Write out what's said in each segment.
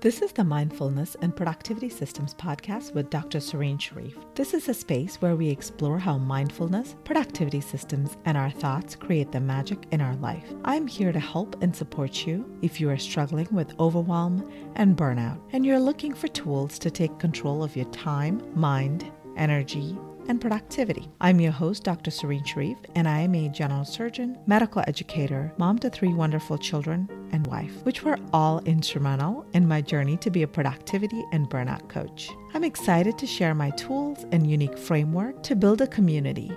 This is the Mindfulness and Productivity Systems podcast with Dr. Serene Sharif. This is a space where we explore how mindfulness, productivity systems, and our thoughts create the magic in our life. I'm here to help and support you if you are struggling with overwhelm and burnout, and you're looking for tools to take control of your time, mind, energy, and productivity. I'm your host, Dr. Serene Sharif, and I am a general surgeon, medical educator, mom to three wonderful children, and wife, which were all instrumental in my journey to be a productivity and burnout coach. I'm excited to share my tools and unique framework to build a community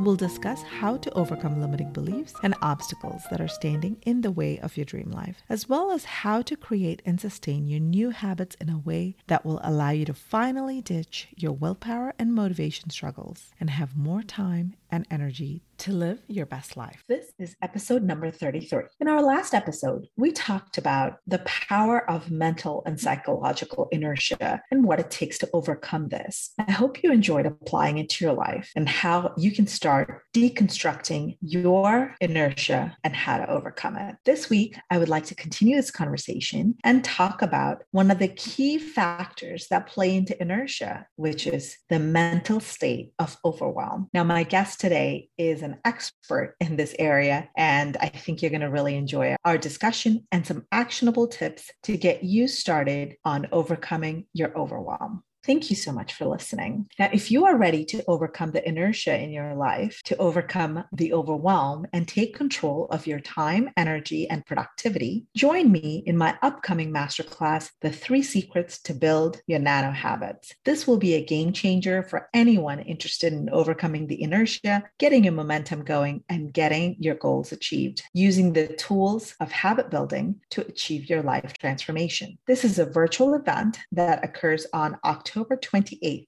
We'll discuss how to overcome limiting beliefs and obstacles that are standing in the way of your dream life, as well as how to create and sustain your new habits in a way that will allow you to finally ditch your willpower and motivation struggles and have more time and energy to live your best life. This is episode number 33. In our last episode, we talked about the power of mental and psychological inertia and what it takes to overcome this. I hope you enjoyed applying it to your life and how you can start deconstructing your inertia and how to overcome it. This week, I would like to continue this conversation and talk about one of the key factors that play into inertia, which is the mental state of overwhelm. Now, my guest today is an expert in this area, and I think you're going to really enjoy our discussion and some actionable tips to get you started on overcoming your overwhelm. Thank you so much for listening. Now, if you are ready to overcome the inertia in your life, to overcome the overwhelm and take control of your time, energy, and productivity, join me in my upcoming masterclass, The Three Secrets to Build Your Nano Habits. This will be a game changer for anyone interested in overcoming the inertia, getting your momentum going, and getting your goals achieved using the tools of habit building to achieve your life transformation. This is a virtual event that occurs on October. October 28th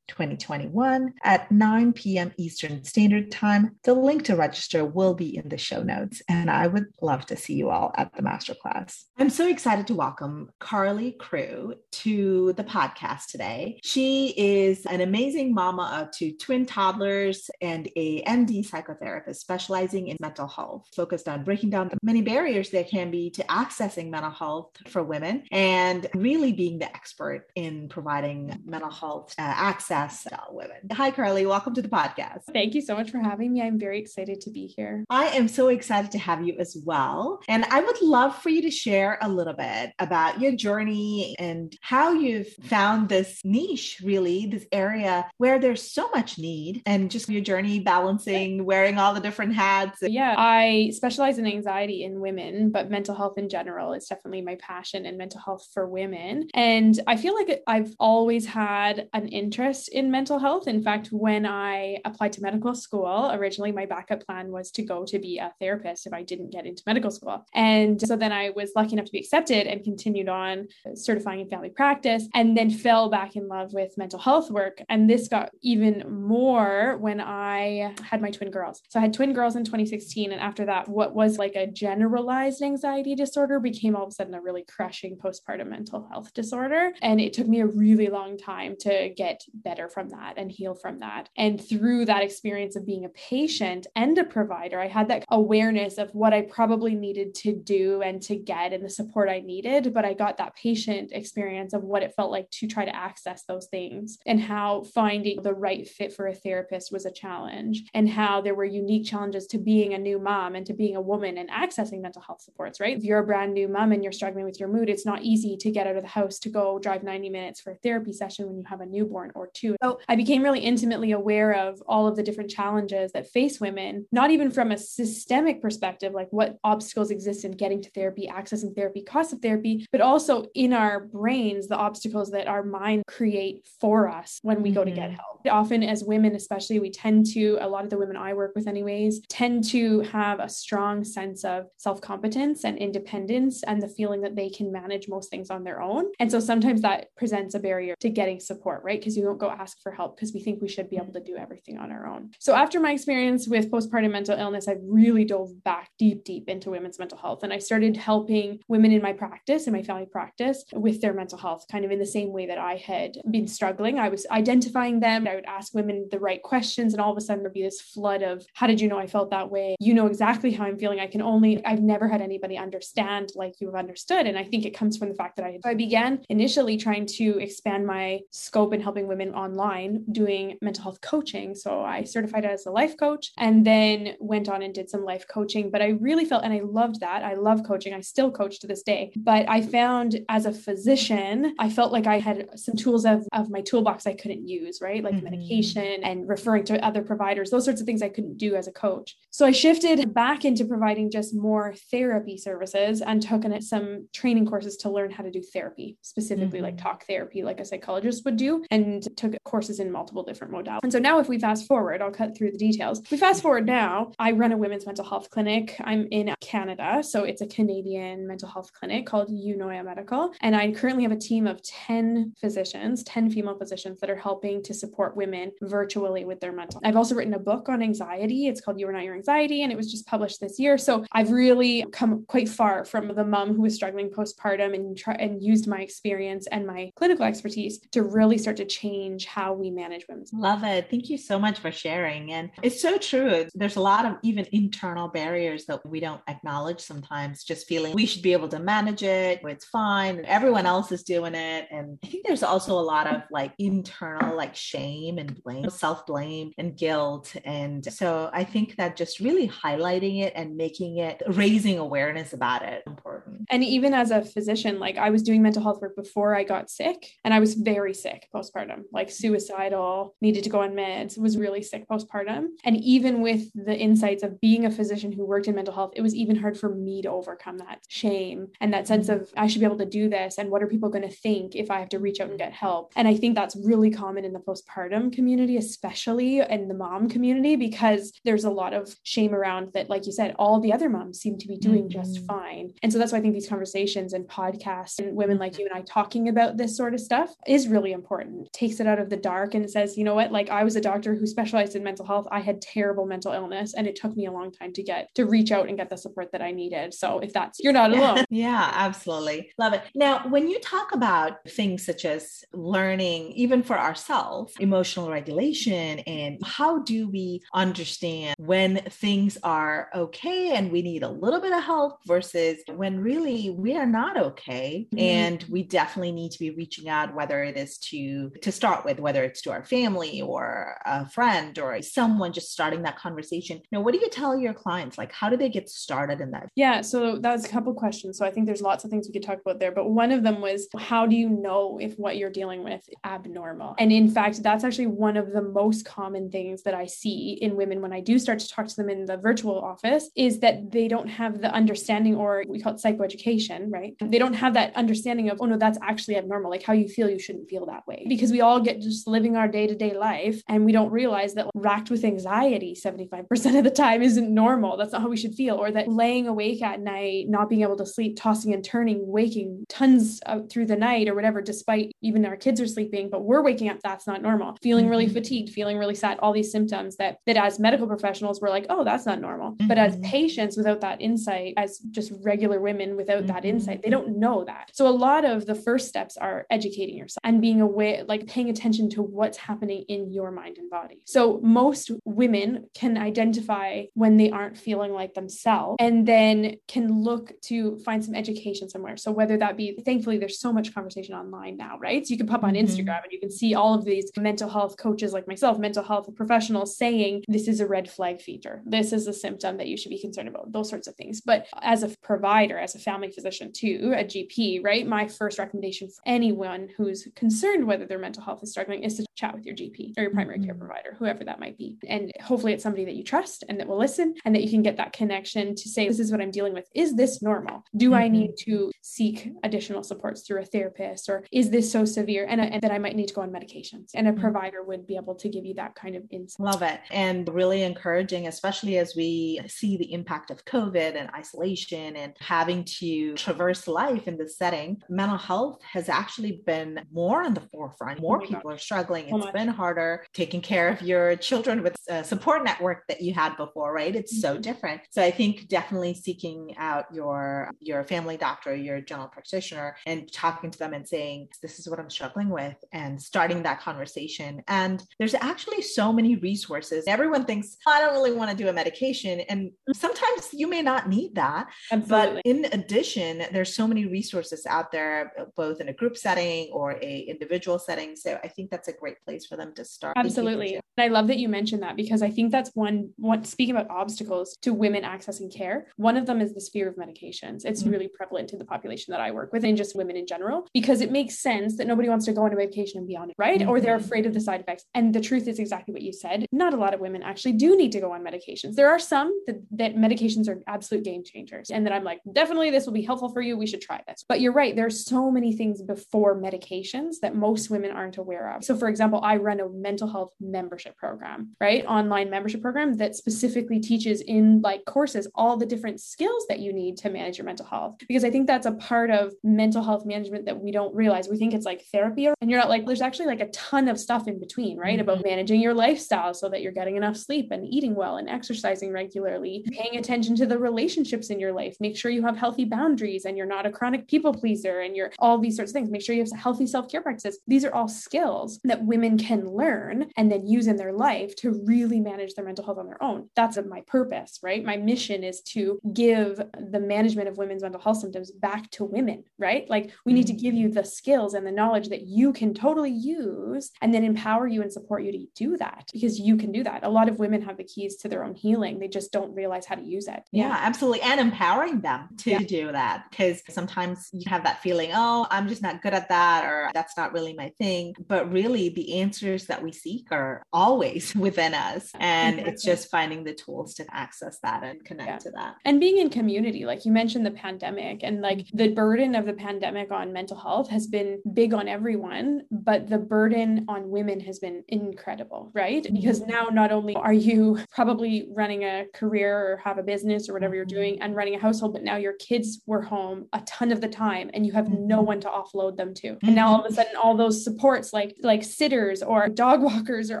2021 at 9 p.m. Eastern Standard Time. The link to register will be in the show notes, and I would love to see you all at the masterclass. I'm so excited to welcome Carly Crewe to the podcast today. She is an amazing mama of two twin toddlers and a MD psychotherapist specializing in mental health, focused on breaking down the many barriers there can be to accessing mental health for women and really being the expert in providing mental health uh, access success women. Hi, Carly. Welcome to the podcast. Thank you so much for having me. I'm very excited to be here. I am so excited to have you as well. And I would love for you to share a little bit about your journey and how you've found this niche, really, this area where there's so much need, and just your journey balancing, wearing all the different hats. Yeah, I specialize in anxiety in women, but mental health in general is definitely my passion and mental health for women. And I feel like I've always had an interest interest in mental health. In fact, when I applied to medical school, originally my backup plan was to go to be a therapist if I didn't get into medical school. And so then I was lucky enough to be accepted and continued on certifying in family practice and then fell back in love with mental health work. And this got even more when I had my twin girls. So I had twin girls in 2016. And after that, what was like a generalized anxiety disorder became all of a sudden a really crushing postpartum mental health disorder. And it took me a really long time to get better better from that and heal from that. And through that experience of being a patient and a provider, I had that awareness of what I probably needed to do and to get and the support I needed. But I got that patient experience of what it felt like to try to access those things and how finding the right fit for a therapist was a challenge and how there were unique challenges to being a new mom and to being a woman and accessing mental health supports, right? If you're a brand new mom and you're struggling with your mood, it's not easy to get out of the house to go drive 90 minutes for a therapy session when you have a newborn or two too. So I became really intimately aware of all of the different challenges that face women, not even from a systemic perspective, like what obstacles exist in getting to therapy, accessing therapy, cost of therapy, but also in our brains, the obstacles that our mind create for us when we mm-hmm. go to get mm-hmm. help. Often, as women, especially, we tend to, a lot of the women I work with, anyways, tend to have a strong sense of self competence and independence and the feeling that they can manage most things on their own. And so sometimes that presents a barrier to getting support, right? Because you don't go ask for help because we think we should be able to do everything on our own. So after my experience with postpartum mental illness, I really dove back deep, deep into women's mental health. And I started helping women in my practice, in my family practice, with their mental health, kind of in the same way that I had been struggling. I was identifying them. I would ask women the right questions, and all of a sudden there'd be this flood of, How did you know I felt that way? You know exactly how I'm feeling. I can only, I've never had anybody understand like you have understood. And I think it comes from the fact that I, I began initially trying to expand my scope in helping women online doing mental health coaching. So I certified as a life coach and then went on and did some life coaching. But I really felt, and I loved that. I love coaching. I still coach to this day. But I found as a physician, I felt like I had some tools of, of my toolbox I couldn't use, right? Like mm-hmm. medication and referring to other providers, those sorts of things I couldn't do as a coach. So I shifted back into providing just more therapy services and took in some training courses to learn how to do therapy, specifically mm-hmm. like talk therapy, like a psychologist would do, and took courses in multiple different modalities. And so now, if we fast forward, I'll cut through the details. We fast forward now, I run a women's mental health clinic. I'm in Canada, so it's a Canadian mental health clinic called Unoya Medical. And I currently have a team of 10 physicians, 10 female physicians that are helping to support women virtually with their mental. I've also written a book on anxiety. It's called You Are Not Your Anxiety, and it was just published this year. So I've really come quite far from the mom who was struggling postpartum and try and used my experience and my clinical expertise to really start to change how we manage women's. Love it. Thank you so much for sharing. And it's so true. There's a lot of even internal barriers that we don't acknowledge sometimes, just feeling we should be able to manage it. It's fine. And everyone else is doing it. And I think there's also a lot of like internal like shame and blame, self blame and guilt. And so I think that just really highlighting it and making it raising awareness about it important. And even as a physician, like I was doing mental health work before I got sick, and I was very sick postpartum, like suicidal, needed to go on meds, was really sick postpartum. And even with the insights of being a physician who worked in mental health, it was even hard for me to overcome that shame and that sense of I should be able to do this. And what are people going to think if I have to reach out and get help? And I think that's really common in the postpartum community, especially in the mom community, because there's a lot of shame around that, like you said, all the other moms seem to be doing mm-hmm. just fine. And so that's why I think these conversations and podcasts and women like you and I talking about this sort of stuff is really important. It takes it out of the dark and says, you know what, like I was a doctor who specialized in mental health. I had terrible mental illness and it took me a long time to get to reach out and get the support that I needed. So if that's you're not alone. yeah, absolutely. Love it. Now, when you talk about things such as learning, even for ourselves, emotional regulation, and how do we understand when things are okay and we need a little bit of help versus when really we are not okay mm-hmm. and we definitely need to be reaching out whether it is to to start with whether it's to our family or a friend or someone just starting that conversation you what do you tell your clients like how do they get started in that yeah so that was a couple questions so i think there's lots of things we could talk about there but one of them was how do you know if what you're dealing with is abnormal and in fact that's actually one of the most common things that i see in women when i do start to talk to them in the virtual office is that they don't have the understanding or we call it psychoeducation, right? They don't have that understanding of, oh no, that's actually abnormal. Like how you feel, you shouldn't feel that way. Because we all get just living our day to day life and we don't realize that racked with anxiety 75% of the time isn't normal. That's not how we should feel. Or that laying awake at night, not being able to sleep, tossing and turning, waking tons through the night or whatever, despite even our kids are sleeping, but we're waking up, that's not normal. Feeling really mm-hmm. fatigued, feeling really sad, all these symptoms that, that as medical professionals, we're like, oh, that's not normal. Mm-hmm. But as mm-hmm. patients without that insight, as just regular women without mm-hmm. that insight. They don't know that. So a lot of the first steps are educating yourself and being aware, like paying attention to what's happening in your mind and body. So most women can identify when they aren't feeling like themselves and then can look to find some education somewhere. So whether that be, thankfully, there's so much conversation online now, right? So you can pop on mm-hmm. Instagram and you can see all of these mental health coaches like myself, mental health professionals saying this is a red flag feature. This is a symptom that you should be concerned about, those sorts of things. But as a provider, as a family physician too, a GP, right? My first recommendation for anyone who's concerned whether their mental health is struggling is to chat with your GP or your primary mm-hmm. care provider, whoever that might be. And hopefully it's somebody that you trust and that will listen and that you can get that connection to say, this is what I'm dealing with. Is this normal? Do mm-hmm. I need to seek additional supports through a therapist or is this so severe and, and that I might need to go on medications? And a mm-hmm. provider would be able to give you that kind of insight. Love it. And really encouraging, especially as we see the impact of COVID and isolation and having to traverse life in this setting, mental health has actually been more on the forefront. More people people are struggling. It's been harder taking care of your children with a support network that you had before, right? It's so mm-hmm. different. So I think definitely seeking out your your family doctor, your general practitioner, and talking to them and saying, "This is what I'm struggling with," and starting that conversation. And there's actually so many resources. Everyone thinks, "I don't really want to do a medication," and sometimes you may not need that. Absolutely. But in addition, there's so many resources out there, both in a group setting or a individual setting. So I think that's a great place for them to start. Absolutely. And I love that you mentioned that because I think that's one, one speaking about obstacles to women accessing care. One of them is this fear of medications. It's mm-hmm. really prevalent in the population that I work with and just women in general, because it makes sense that nobody wants to go on a medication and be on it, right? Mm-hmm. Or they're mm-hmm. afraid of the side effects. And the truth is exactly what you said. Not a lot of women actually do need to go on medications. There are some that, that medications are absolute game changers. And that I'm like, definitely this will be helpful for you. We should try this. But you're right. There's so many things before medications that most women aren't aware of. So, for example, I run a mental health membership program, right? Online membership program that specifically teaches in like courses all the different skills that you need to manage your mental health. Because I think that's a part of mental health management that we don't realize. We think it's like therapy, and you're not like, there's actually like a ton of stuff in between, right? Mm-hmm. About managing your lifestyle so that you're getting enough sleep and eating well and exercising regularly, paying attention to the relationships in your life, make sure you have healthy boundaries and you're not a chronic people pleaser and you're all these sorts of things. Make sure you have healthy self care practices. These are all skills that women can learn and then use in their life to really manage their mental health on their own. That's my purpose, right? My mission is to give the management of women's mental health symptoms back to women, right? Like we need to mm-hmm. give you the skills and the knowledge that you can totally use and then empower you and support you to do that because you can do that. A lot of women have the keys to their own healing. They just don't realize how to use it. Yeah, yeah absolutely. And empowering them to yeah. do that because sometimes you have that feeling, oh, I'm just not good at that or that's not really my thing. But really, the answers that we seek are always within us. And exactly. it's just finding the tools to access that and connect yeah. to that. And being in community, like you mentioned the pandemic and like the burden of the pandemic on mental health has been big on everyone, but the burden on women has been incredible, right? Mm-hmm. Because now not only are you probably running a career or have a business or whatever you're doing and running a household, but now your kids were home a ton of the time and you have no mm-hmm. one to offload them to. And now all of a sudden all those supports like like sitters or dog walkers or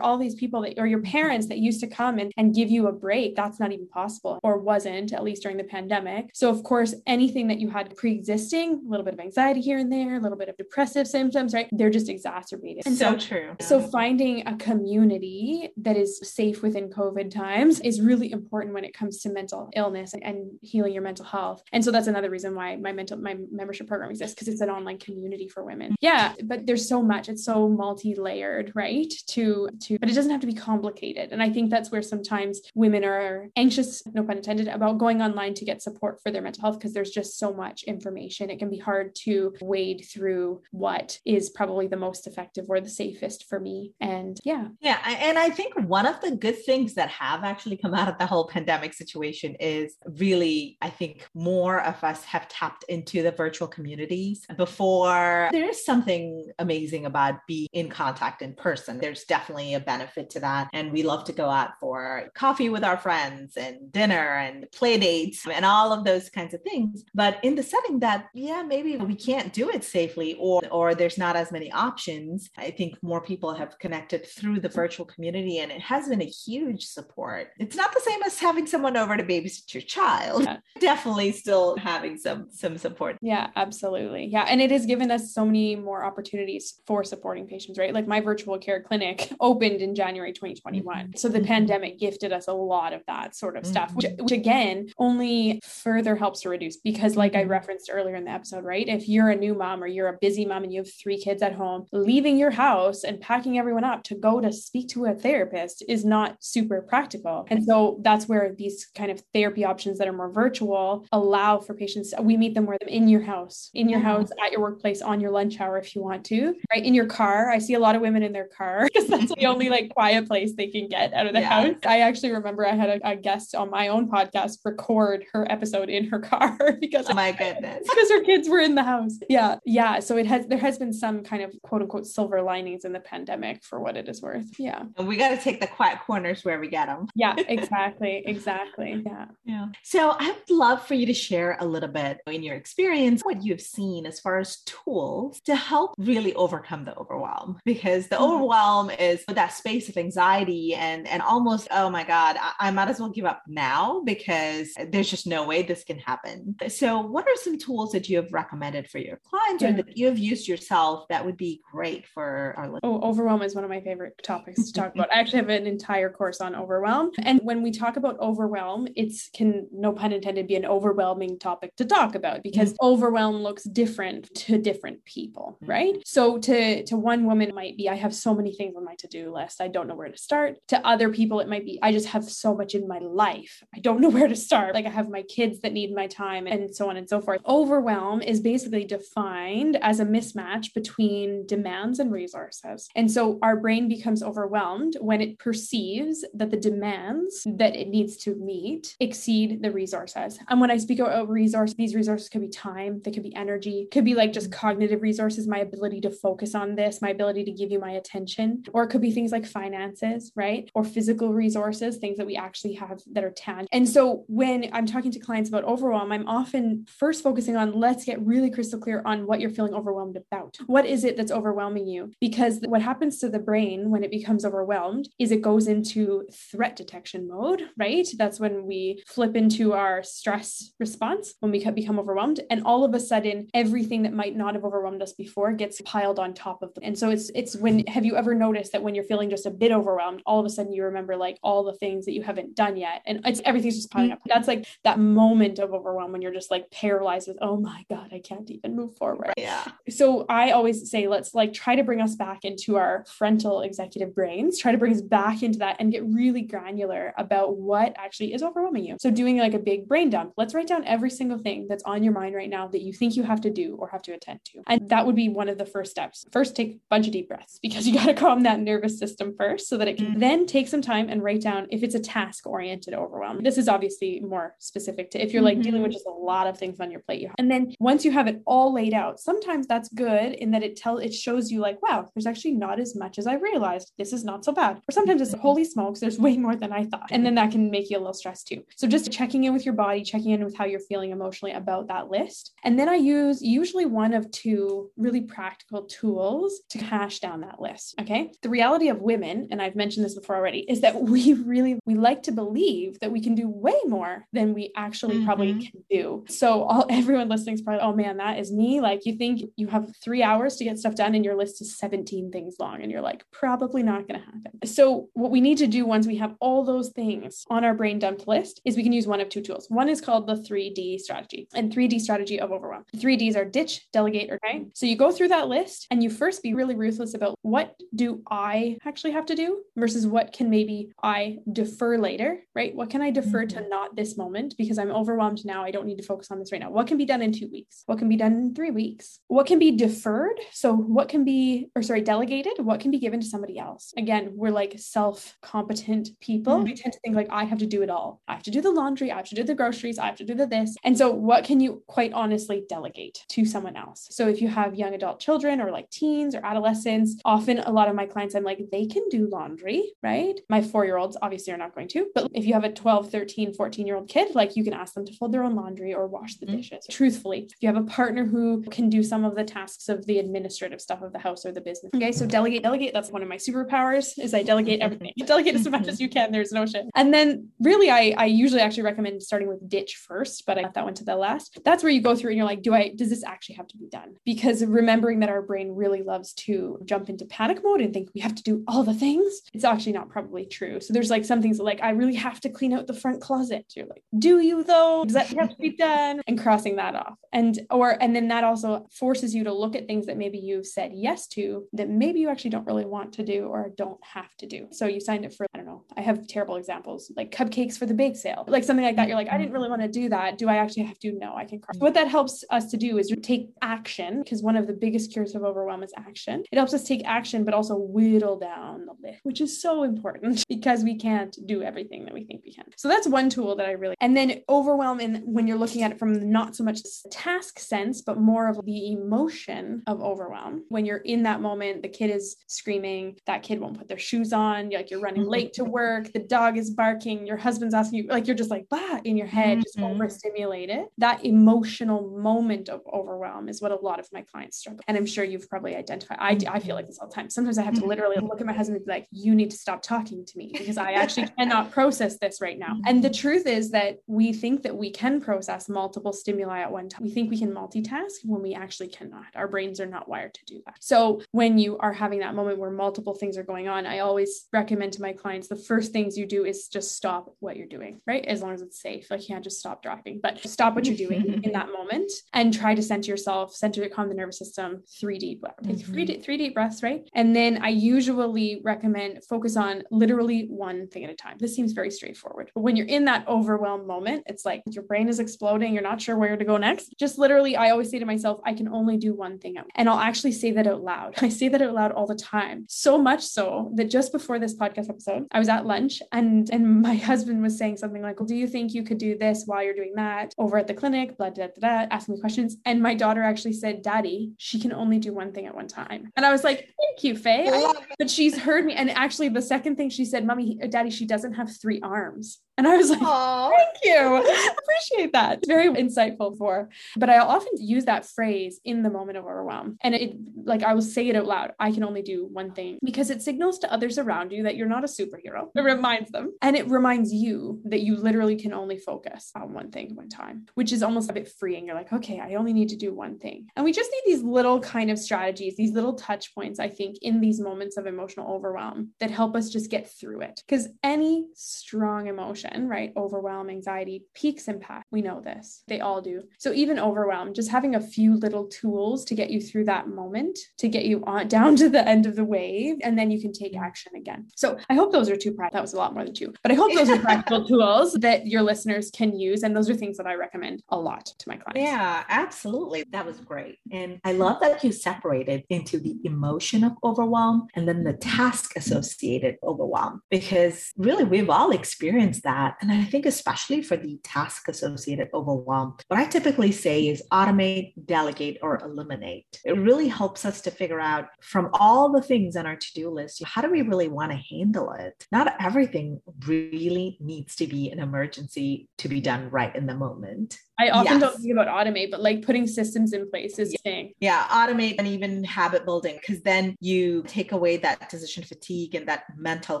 all these people that or your parents that used to come and, and give you a break, that's not even possible or wasn't at least during the pandemic. So of course, anything that you had pre-existing, a little bit of anxiety here and there, a little bit of depressive symptoms, right? They're just exacerbated. And so, so true. So finding a community that is safe within COVID times is really important when it comes to mental illness and healing your mental health. And so that's another reason why my mental my membership program exists because it's an online community for women. Yeah, but there's so much. It's so multi-layered, right? To to but it doesn't have to be complicated. And I think that's where sometimes women are anxious, no pun intended, about going online to get support for their mental health because there's just so much information. It can be hard to wade through what is probably the most effective or the safest for me. And yeah. Yeah. And I think one of the good things that have actually come out of the whole pandemic situation is really, I think more of us have tapped into the virtual communities before. There is something amazing about being in contact in person. There's definitely a benefit to that. And we love to go out for coffee with our friends and dinner and play dates and all of those kinds of things. But in the setting that, yeah, maybe we can't do it safely or or there's not as many options, I think more people have connected through the virtual community and it has been a huge support. It's not the same as having someone over to babysit your child. Yeah. Definitely still having some some support. Yeah, absolutely. Yeah, and it has given us so many more opportunities for supporting patients, right? Like my virtual care clinic opened in January 2021. Mm-hmm. So the mm-hmm. pandemic gifted us a lot of that sort of mm-hmm. stuff, which, which again only further helps to reduce because like I mm-hmm. referenced earlier in the episode, right? If you're a new mom or you're a busy mom and you have three kids at home, leaving your house and packing everyone up to go to speak to a therapist is not super practical. And so that's where these kind of therapy options that are more virtual allow for patients. We meet them where them in your house, in your house, at your workplace, on your lunch hour if you want to, right? In your car. I see a lot of women in their car because that's the only like quiet place they can get out of the yeah. house. I actually remember I had a, a, guest on my own podcast record her episode in her car because oh my goodness. Because her kids were in the house. Yeah. Yeah. So it has there has been some kind of quote unquote silver linings in the pandemic for what it is worth. Yeah. And we got to take the quiet corners where we get them. Yeah, exactly. exactly. Yeah. Yeah. So I would love for you to share a little bit in your experience what you've seen as far as tools to help really overcome the overwhelm overwhelm because the mm-hmm. overwhelm is that space of anxiety and and almost oh my god I, I might as well give up now because there's just no way this can happen so what are some tools that you have recommended for your clients yeah. or that you have used yourself that would be great for our listeners? oh overwhelm is one of my favorite topics to talk about i actually have an entire course on overwhelm and when we talk about overwhelm it's can no pun intended be an overwhelming topic to talk about because mm-hmm. overwhelm looks different to different people mm-hmm. right so to to one woman might be i have so many things on my to-do list. I don't know where to start. To other people it might be i just have so much in my life. I don't know where to start. Like i have my kids that need my time and so on and so forth. Overwhelm is basically defined as a mismatch between demands and resources. And so our brain becomes overwhelmed when it perceives that the demands that it needs to meet exceed the resources. And when i speak about resource these resources could be time they could be energy could be like just cognitive resources my ability to focus on this my ability to give you my attention or it could be things like finances right? Or physical resources things that we actually have that are tangible and so when i'm talking to clients about overwhelm i'm often first focusing on let's get really crystal clear on what you're feeling overwhelmed about. What is it that's overwhelming you? Because what happens to the brain when it becomes overwhelmed is it goes into threat detection mode right? That's when we flip into our stress response when we become overwhelmed. And all of a sudden everything that might not have overwhelmed us before gets piled on top of them and so it's it's when have you ever noticed that when you're feeling just a bit overwhelmed all of a sudden you remember like all the things that you haven't done yet? And it's everything's just piling up. Mm-hmm. That's like that moment of overwhelm when you're just like paralyzed with oh my god i can't even move forward. Yeah. So i always say let's like try to bring us back into our frontal executive brains try to bring us back into that and get really granular about what actually is overwhelming you. So doing like a big brain dump let's write down every single thing that's on your mind right now that you think you have to do or have to attend to. And that would be one of the first steps. First, take bunch of deep breaths because you got to calm that nervous system first so that it can mm-hmm. then take some time and write down if it's a task oriented overwhelm. This is obviously more specific to if you're like mm-hmm. dealing with just a lot of things on your plate. You have, and then once you have it all laid out, sometimes that's good in that it tell it shows you like, wow, there's actually not as much as I realized. This is not so bad. Or sometimes it's holy smokes, there's way more than I thought. And then that can make you a little stressed too. So just checking in with your body, checking in with how you're feeling emotionally about that list. And then I use usually one of two really practical tools to hash down that list. Okay. The reality of women, and I've mentioned this before already, is that we really we like to believe that we can do way more than we actually mm-hmm. probably can do. So all everyone listening is probably, oh man, that is me. Like you think you have three hours to get stuff done and your list is 17 things long, and you're like, probably not gonna happen. So what we need to do once we have all those things on our brain dumped list is we can use one of two tools. One is called the 3D strategy and 3D strategy of overwhelm. The three Ds are ditch, delegate, or okay. So you go through that list and you first be really ruthless about what do I actually have to do versus what can maybe I defer later, right? What can I defer mm-hmm. to not this moment because I'm overwhelmed now. I don't need to focus on this right now. What can be done in two weeks? What can be done in three weeks? What can be deferred? So what can be, or sorry, delegated? What can be given to somebody else? Again, we're like self competent people. Mm-hmm. We tend to think like I have to do it all. I have to do the laundry. I have to do the groceries. I have to do the this. And so what can you quite honestly delegate to someone else? So if you have young adult children or like teens or adolescents, often a lot of my clients, I'm like, they can do laundry, right? My four year olds obviously are not going to, but if you have a 12, 13, 14 year old kid, like you can ask them to fold their own laundry or wash the mm-hmm. dishes. Truthfully, if you have a partner who can do some of the tasks of the administrative stuff of the house or the business. Okay, so delegate, delegate. That's one of my superpowers is I delegate everything. delegate as much as you can. There's no shit. And then really, I, I usually actually recommend starting with ditch first, but I got that one to the last. That's where you go through and you're like, do I, does this actually have to be done? Because remembering that our brain really loves to jump into panic mode and think we have to do all the things, it's actually not probably true. So there's like some things like, I really have to clean out the front closet. You're like, do you though? Does that have to be done? And crossing that off. And, or, and then that also forces you to look at things that maybe you've said yes to that maybe you actually don't really want to do or don't have to do. So you signed it for, I don't know, I have terrible examples like cupcakes for the bake sale, like something like that. You're like, I didn't really want to do that. Do I actually have to? No, I can cross. What that helps us to do is take action because one of the biggest cures of overwhelm is action. It helps us take action, but also whittle down the list, which is so important because we can't do everything that we think we can. So that's one tool that I really, and then overwhelm in when you're looking at it from not so much task sense, but more of the emotion of overwhelm. When you're in that moment, the kid is screaming, that kid won't put their shoes on, like you're running late to work, the dog is barking, your husband's asking you, like you're just like, bah, in your head, just mm-hmm. overstimulated. That emotional moment of overwhelm is what a lot of my clients struggle. And I'm sure you've probably identified I, I feel like this all the time. Sometimes I have to mm-hmm. literally look at my husband and be like, you need to stop talking to me because I actually cannot process this right now. And the mm-hmm. truth is that we think that we can process multiple stimuli at one time. We think we can multitask when we actually cannot. Our brains are not wired to do that. So when you are having that moment where multiple things are going on, I always recommend to my clients the first things you do is just stop what you're doing, right? As long as it's safe. Like you can't just stop driving, but stop what you're doing in that moment and try to center yourself, center calm the nervous system, 3D, 3D mm-hmm three three deep breaths, right? And then I usually recommend focus on literally one thing at a time. This seems very straightforward, but when you're in that overwhelmed moment, it's like your brain is exploding. You're not sure where to go next. Just literally, I always say to myself, I can only do one thing, and I'll actually say that out loud. I say that out loud all the time, so much so that just before this podcast episode, I was at lunch and and my husband was saying something like, "Well, do you think you could do this while you're doing that over at the clinic?" Blah blah blah, blah asking me questions, and my daughter actually said, "Daddy, she can only do one thing at one time." And I was like, Thank you, Faye. I, but she's heard me. And actually, the second thing she said, Mommy, uh, Daddy, she doesn't have three arms. And I was like, Aww. thank you. Appreciate that. It's very insightful for. But I often use that phrase in the moment of overwhelm. And it like I will say it out loud. I can only do one thing because it signals to others around you that you're not a superhero. It reminds them. And it reminds you that you literally can only focus on one thing at one time, which is almost a bit freeing. You're like, okay, I only need to do one thing. And we just need these little kind of strategies, these little touch points, I think, in these moments of emotional overwhelm that help us just get through it. Because any strong emotion emotion, right? Overwhelm, anxiety peaks impact. We know this. They all do. So even overwhelm, just having a few little tools to get you through that moment, to get you on down to the end of the wave, and then you can take action again. So I hope those are two. practical. That was a lot more than two, but I hope those are practical tools that your listeners can use, and those are things that I recommend a lot to my clients. Yeah, absolutely. That was great, and I love that you separated into the emotion of overwhelm and then the task associated overwhelm because really we've all experienced that that. And I think, especially for the task associated overwhelm, what I typically say is automate, delegate, or eliminate. It really helps us to figure out from all the things on our to do list, how do we really want to handle it? Not everything really needs to be an emergency to be done right in the moment. I often yes. don't think about automate, but like putting systems in place is yeah. thing. Yeah, automate and even habit building, because then you take away that decision fatigue and that mental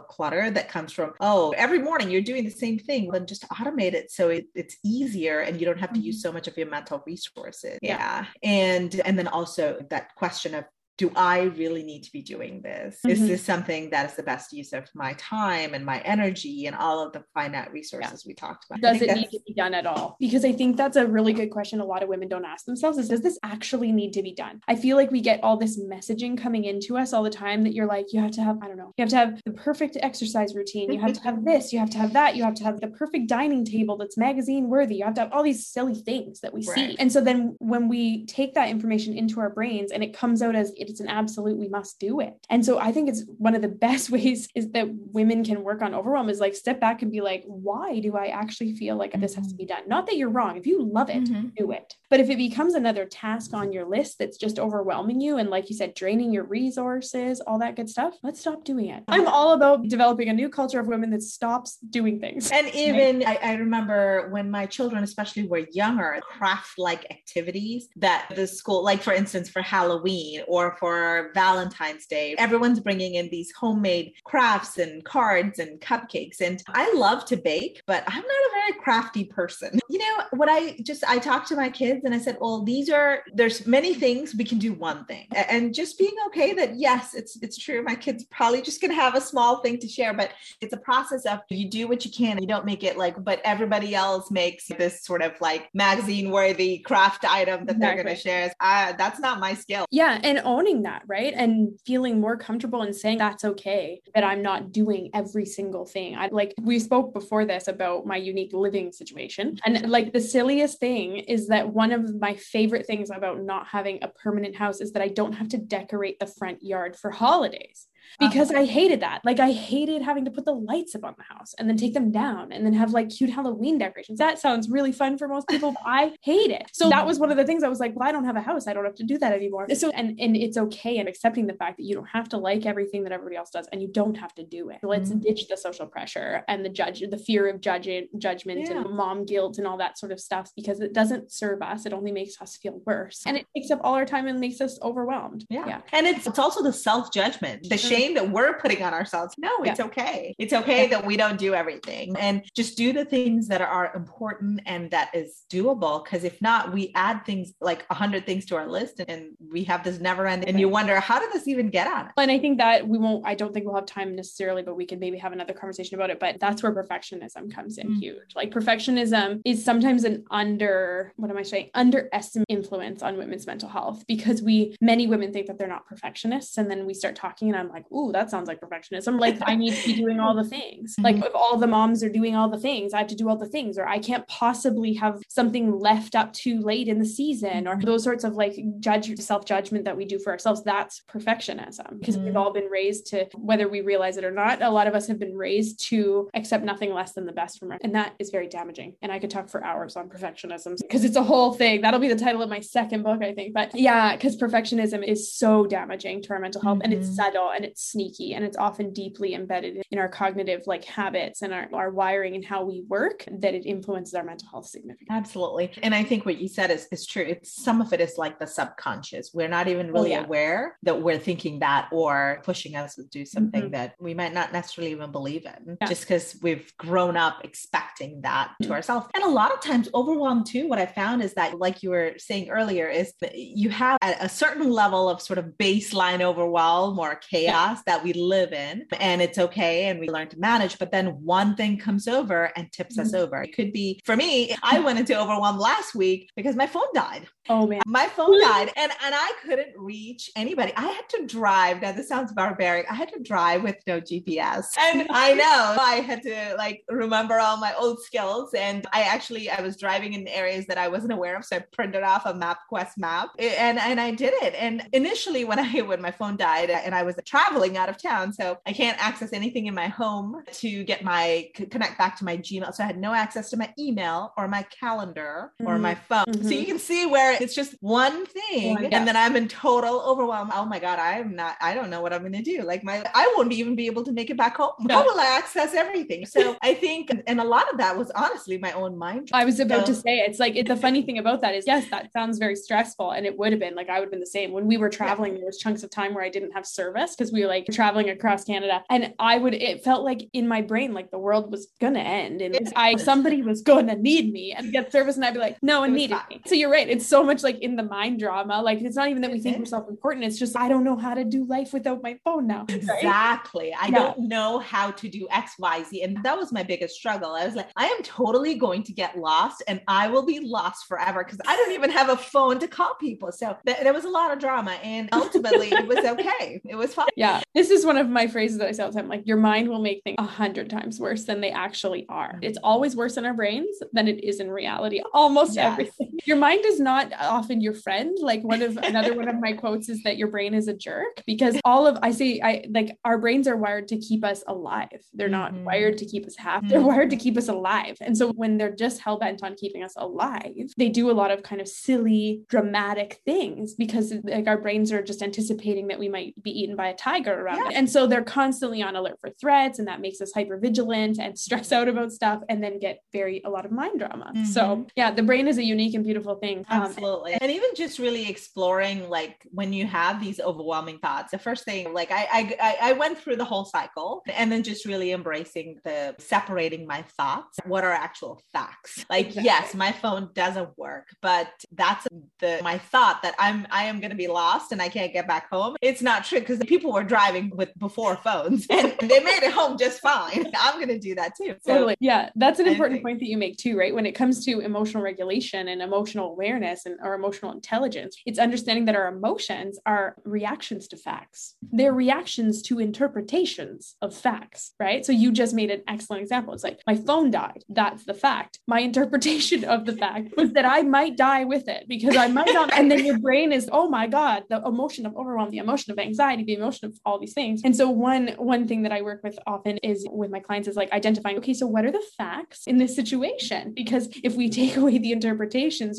clutter that comes from, oh, every morning you're doing the same thing. Then just automate it so it, it's easier and you don't have to mm-hmm. use so much of your mental resources. Yeah. yeah. And and then also that question of do I really need to be doing this? Mm-hmm. Is this something that is the best use of my time and my energy and all of the finite resources yeah. we talked about? Does it need to be done at all? Because I think that's a really good question a lot of women don't ask themselves is does this actually need to be done? I feel like we get all this messaging coming into us all the time that you're like, you have to have, I don't know, you have to have the perfect exercise routine. You have to have this, you have to have that, you have to have the perfect dining table that's magazine worthy. You have to have all these silly things that we right. see. And so then when we take that information into our brains and it comes out as it's an absolute we must do it and so i think it's one of the best ways is that women can work on overwhelm is like step back and be like why do i actually feel like mm-hmm. this has to mm-hmm. be done not that you're wrong if you love it mm-hmm. do it but if it becomes another task on your list that's just overwhelming you and like you said draining your resources all that good stuff let's stop doing it i'm all about developing a new culture of women that stops doing things and even? I, I remember when my children especially were younger craft like activities that the school like for instance for halloween or for Valentine's Day. Everyone's bringing in these homemade crafts and cards and cupcakes. And I love to bake, but I'm not a very crafty person. You know, what I just, I talk to my kids and I said, well, these are, there's many things we can do one thing. And just being okay that yes, it's, it's true. My kids probably just to have a small thing to share, but it's a process of you do what you can. You don't make it like, but everybody else makes this sort of like magazine worthy craft item that exactly. they're going to share. Uh, that's not my skill. Yeah. And owning that, right? And feeling more comfortable and saying that's okay, that I'm not doing every single thing. I like, we spoke before this about my unique living situation. And like the silliest thing is that one of my favorite things about not having a permanent house is that I don't have to decorate the front yard for holidays because uh-huh. I hated that. Like I hated having to put the lights up on the house and then take them down and then have like cute Halloween decorations. That sounds really fun for most people. I hate it. So that was one of the things I was like, well, I don't have a house. I don't have to do that anymore. So and and it's okay and accepting the fact that you don't have to like everything that everybody else does and you don't have to do it. Let's mm-hmm. ditch the social pressure and the judge the fear of judging judgment yeah. and mom guilt and all that sort of stuff because it doesn't serve us. It only makes us feel worse. And it takes up all our time and makes us overwhelmed. Yeah. yeah. And it's it's also the self-judgment, the mm-hmm. Shame that we're putting on ourselves. No, it's yeah. okay. It's okay that we don't do everything. And just do the things that are important and that is doable. Cause if not, we add things like a hundred things to our list and we have this never end and you wonder how did this even get on? And I think that we won't, I don't think we'll have time necessarily, but we could maybe have another conversation about it. But that's where perfectionism comes in mm-hmm. huge. Like perfectionism is sometimes an under, what am I saying? Underestimate influence on women's mental health because we, many women think that they're not perfectionists. And then we start talking and I'm like, ooh, that sounds like perfectionism. Like I need to be doing all the things. Mm-hmm. Like if all the moms are doing all the things, I have to do all the things, or I can't possibly have something left up too late in the season, or mm-hmm. those sorts of like judge self judgment that we do for ourselves. That's perfectionism because mm-hmm. we've all been raised to, whether we realize it or not, a lot of us have been raised to accept nothing less than the best from us. And that is very damaging. And I could talk for hours on perfectionism because it's a whole thing. That'll be the title of my second book, I think. But yeah, because perfectionism is so damaging to our mental health and it's mm-hmm. subtle and it's sneaky and it's often deeply embedded in our cognitive like habits and our, our wiring and how we work that it influences our mental health significantly. Absolutely. And I think what you said is, is true. It's some of it is like the subconscious. We're not even really oh, yeah. aware that we're thinking that or pushing us to do something mm-hmm. that we might not necessarily even believe in yeah. just because we've grown up expecting that to mm-hmm. ourselves. And a lot of times overwhelm too, what I found is that like you were saying earlier is that you have a, a certain level of sort of baseline overwhelm or chaos yeah. that we live in and it's okay and we learn to manage but then one thing comes over and tips mm-hmm. us over it could be for me i went into overwhelm last week because my phone died Oh man. My phone died and, and I couldn't reach anybody. I had to drive. Now this sounds barbaric. I had to drive with no GPS. And I know I had to like remember all my old skills. And I actually I was driving in areas that I wasn't aware of. So I printed off a MapQuest map and, and I did it. And initially when I when my phone died and I was traveling out of town, so I can't access anything in my home to get my connect back to my Gmail. So I had no access to my email or my calendar mm-hmm. or my phone. Mm-hmm. So you can see where it's just one thing one, and then i'm in total overwhelm. Oh my god i'm not i don't know what i'm going to do. Like my i won't even be able to make it back home. No. how will i access everything? So i think and a lot of that was honestly my own mind i was about so, to say it's like it, the funny thing about that is yes that sounds very stressful and it would have been like i would have been the same. When we were traveling yeah. there was chunks of time where i didn't have service because we were like traveling across canada and i would it felt like in my brain like the world was gonna end and i somebody was gonna need me and get service and i'd be like no one needed me. So you're right it's so much like in the mind drama. Like it's not even that we think we're self important. It's just I don't know how to do life without my phone now. Exactly. Right? I yeah. don't know how to do X, Y, Z. And that was my biggest struggle. I was like, I am totally going to get lost and I will be lost forever because I don't even have a phone to call people. So th- there was a lot of drama. And ultimately it was okay. It was fine. Yeah. This is one of my phrases that I say all the time. Like your mind will make things a hundred times worse than they actually are. Mm-hmm. It's always worse in our brains than it is in reality. Almost yes. everything. Your mind is not often your friend. Like one of another one of my quotes is that your brain is a jerk because all of I say I like our brains are wired to keep us alive. They're not mm-hmm. wired to keep us happy. They're mm-hmm. wired to keep us alive. And so when they're just hell bent on keeping us alive, they do a lot of kind of silly, dramatic things because like our brains are just anticipating that we might be eaten by a tiger around yeah. And so they're constantly on alert for threats and that makes us hyper vigilant and stress out about stuff and then get very a lot of mind drama. Mm-hmm. So yeah, the brain is a unique and beautiful thing. Um, Absolutely. Um, and even just really exploring like when you have these overwhelming thoughts the first thing like I, I i went through the whole cycle and then just really embracing the separating my thoughts what are actual facts like exactly. yes my phone doesn't work but that's the my thought that i'm i am going to be lost and i can't get back home it's not true because the people were driving with before phones and they made it home just fine i'm going to do that too so, totally yeah that's an important point that you make too right when it comes to emotional regulation and emotional emotional awareness and our emotional intelligence. It's understanding that our emotions are reactions to facts. They're reactions to interpretations of facts, right? So you just made an excellent example. It's like my phone died. That's the fact. My interpretation of the fact was that I might die with it because I might not. and then your brain is, oh my God, the emotion of overwhelm, the emotion of anxiety, the emotion of all these things. And so one one thing that I work with often is with my clients is like identifying, okay, so what are the facts in this situation? Because if we take away the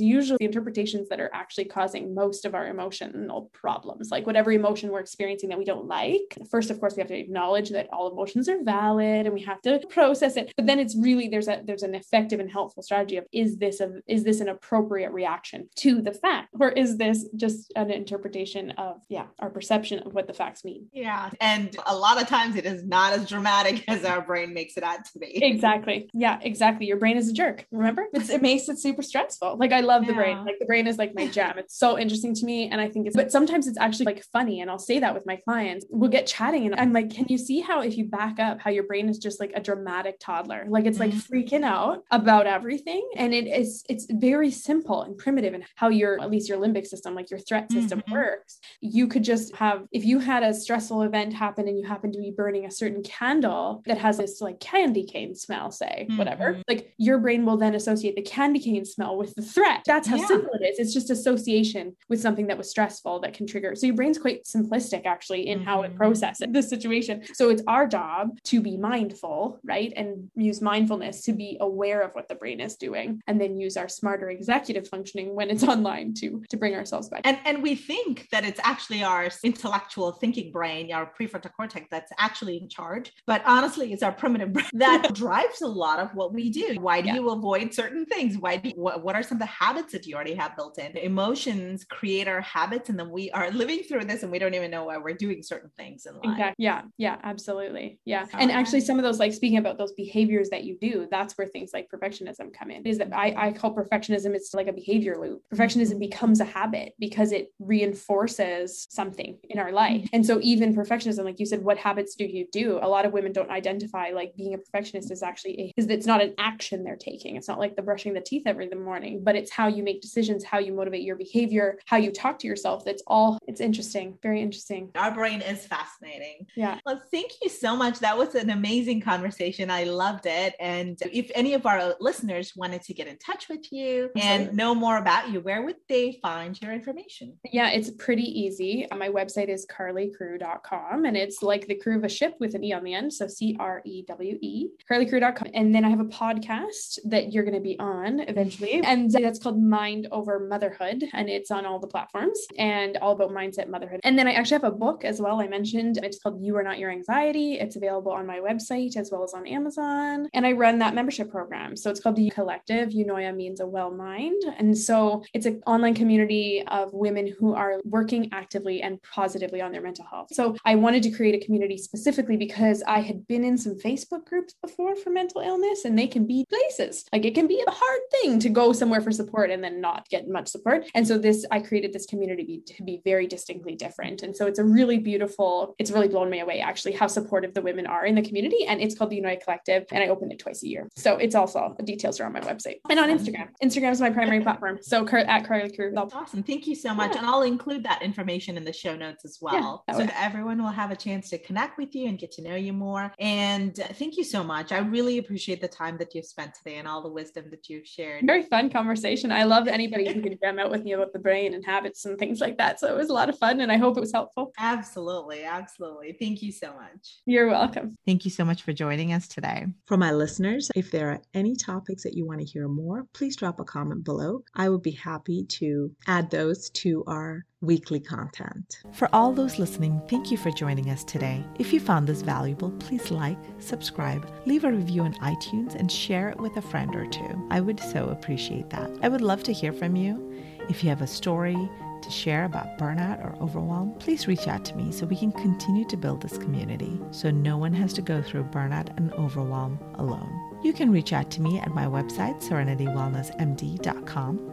usually the interpretations that are actually causing most of our emotional problems, like whatever emotion we're experiencing that we don't like. First, of course, we have to acknowledge that all emotions are valid and we have to process it. But then it's really there's a there's an effective and helpful strategy of is this a is this an appropriate reaction to the fact? Or is this just an interpretation of yeah, our perception of what the facts mean? Yeah. And a lot of times it is not as dramatic as our brain makes it out to be. Exactly. Yeah, exactly. Your brain is a jerk. Remember? It's, it makes it super stressful. Like I love yeah. the brain. Like the brain is like my jam. It's so interesting to me. And I think it's, but sometimes it's actually like funny. And I'll say that with my clients. We'll get chatting and I'm like, can you see how if you back up, how your brain is just like a dramatic toddler? Like it's mm-hmm. like freaking out about everything. And it is, it's very simple and primitive and how your, at least your limbic system, like your threat system mm-hmm. works. You could just have, if you had a stressful event happen and you happen to be burning a certain candle that has this like candy cane smell, say, mm-hmm. whatever, like your brain will then associate the candy cane smell with the threat. That's how yeah. simple it is. It's just association with something that was stressful that can trigger. So your brain's quite simplistic actually in mm-hmm. how it mm-hmm. processes the situation. So it's our job to be mindful, right? And use mindfulness to be aware of what the brain is doing and then use our smarter executive functioning when it's online to to bring ourselves back. And and we think that it's actually our intellectual thinking brain, our prefrontal cortex that's actually in charge. But honestly, it's our primitive brain that drives a lot of what we do. Why do yeah. you avoid certain things? Why do you, what, what are some of the habits that you already have built in? Emotions create our habits, and then we are living through this and we don't even know why we're doing certain things in life. Exactly. Yeah. Yeah. Absolutely. Yeah. And actually, some of those, like speaking about those behaviors that you do, that's where things like perfectionism come in. Is that I, I call perfectionism, it's like a behavior loop. Perfectionism becomes a habit because it reinforces something in our life. Mm-hmm. And so, even perfectionism, like you said, what habits do you do? A lot of women don't identify like being a perfectionist is actually a, is it's not an action they're taking. It's not like the brushing the teeth every morning, but it's how you make decisions, how you motivate your behavior, how you talk to yourself. That's all. It's interesting. Very interesting. Our brain is fascinating. Yeah. Well, thank you so much. That was an amazing conversation. I loved it. And if any of our listeners wanted to get in touch with you and know more about you, where would they find your information? Yeah, it's pretty easy. Uh, my website is carlycrewe.com and it's like the crew of a ship with an E on the end. So C R E W E, carlycrewe.com. And then I have a podcast that you're going to be on eventually. And that's called Mind Over Motherhood. And it's on all the platforms and all about mindset motherhood. And then I actually have a book as well. I mentioned it's called You Are Not Your Anxiety. It's available on my website as well as on Amazon. And I run that membership program. So it's called the Collective. Eunoia means a well mind. And so it's an online community of women who are working actively and positively on their mental health. So I wanted to create a community specifically because I had been in some Facebook groups before for mental illness and they can be places. Like it can be a hard thing to go somewhere for support and then not get much support. And so this, I created this community to be very distinctly different. And so it's a really beautiful, it's really blown me away actually how supportive the women are in the community. And it's called the Eunoia Collective and I open it twice a year. So it's also, the details are on my website and on Instagram. Instagram is my primary platform. So at Carly Crewe. Awesome. Thank you so much. Yeah. And I'll include that information in the show notes as well. Yeah, so that everyone will have a chance to connect with you and get to know you more. And uh, thank you so much. I really appreciate the time that you've spent today and all the wisdom that you've shared. Very fun conversation. I love anybody who can jam out with me about the brain and habits and things like that. So it was a lot of fun and I hope it was helpful. Absolutely. Absolutely. Thank you so much. You're welcome. Thank you so much for joining us today. For my listeners, if there are any topics that you want to hear more, please drop a comment below. I would be happy to add those to our weekly content. For all those listening, thank you for joining us today. If you found this valuable, please like, subscribe, leave a review on iTunes, and share it with a friend or two. I would so appreciate that. I would love to hear from you. If you have a story, to share about burnout or overwhelm, please reach out to me so we can continue to build this community so no one has to go through burnout and overwhelm alone. You can reach out to me at my website, serenitywellnessmd.com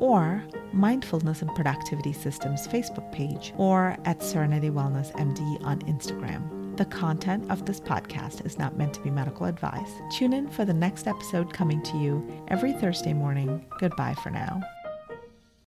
or Mindfulness and Productivity Systems Facebook page or at Serenity Wellness MD on Instagram. The content of this podcast is not meant to be medical advice. Tune in for the next episode coming to you every Thursday morning. Goodbye for now.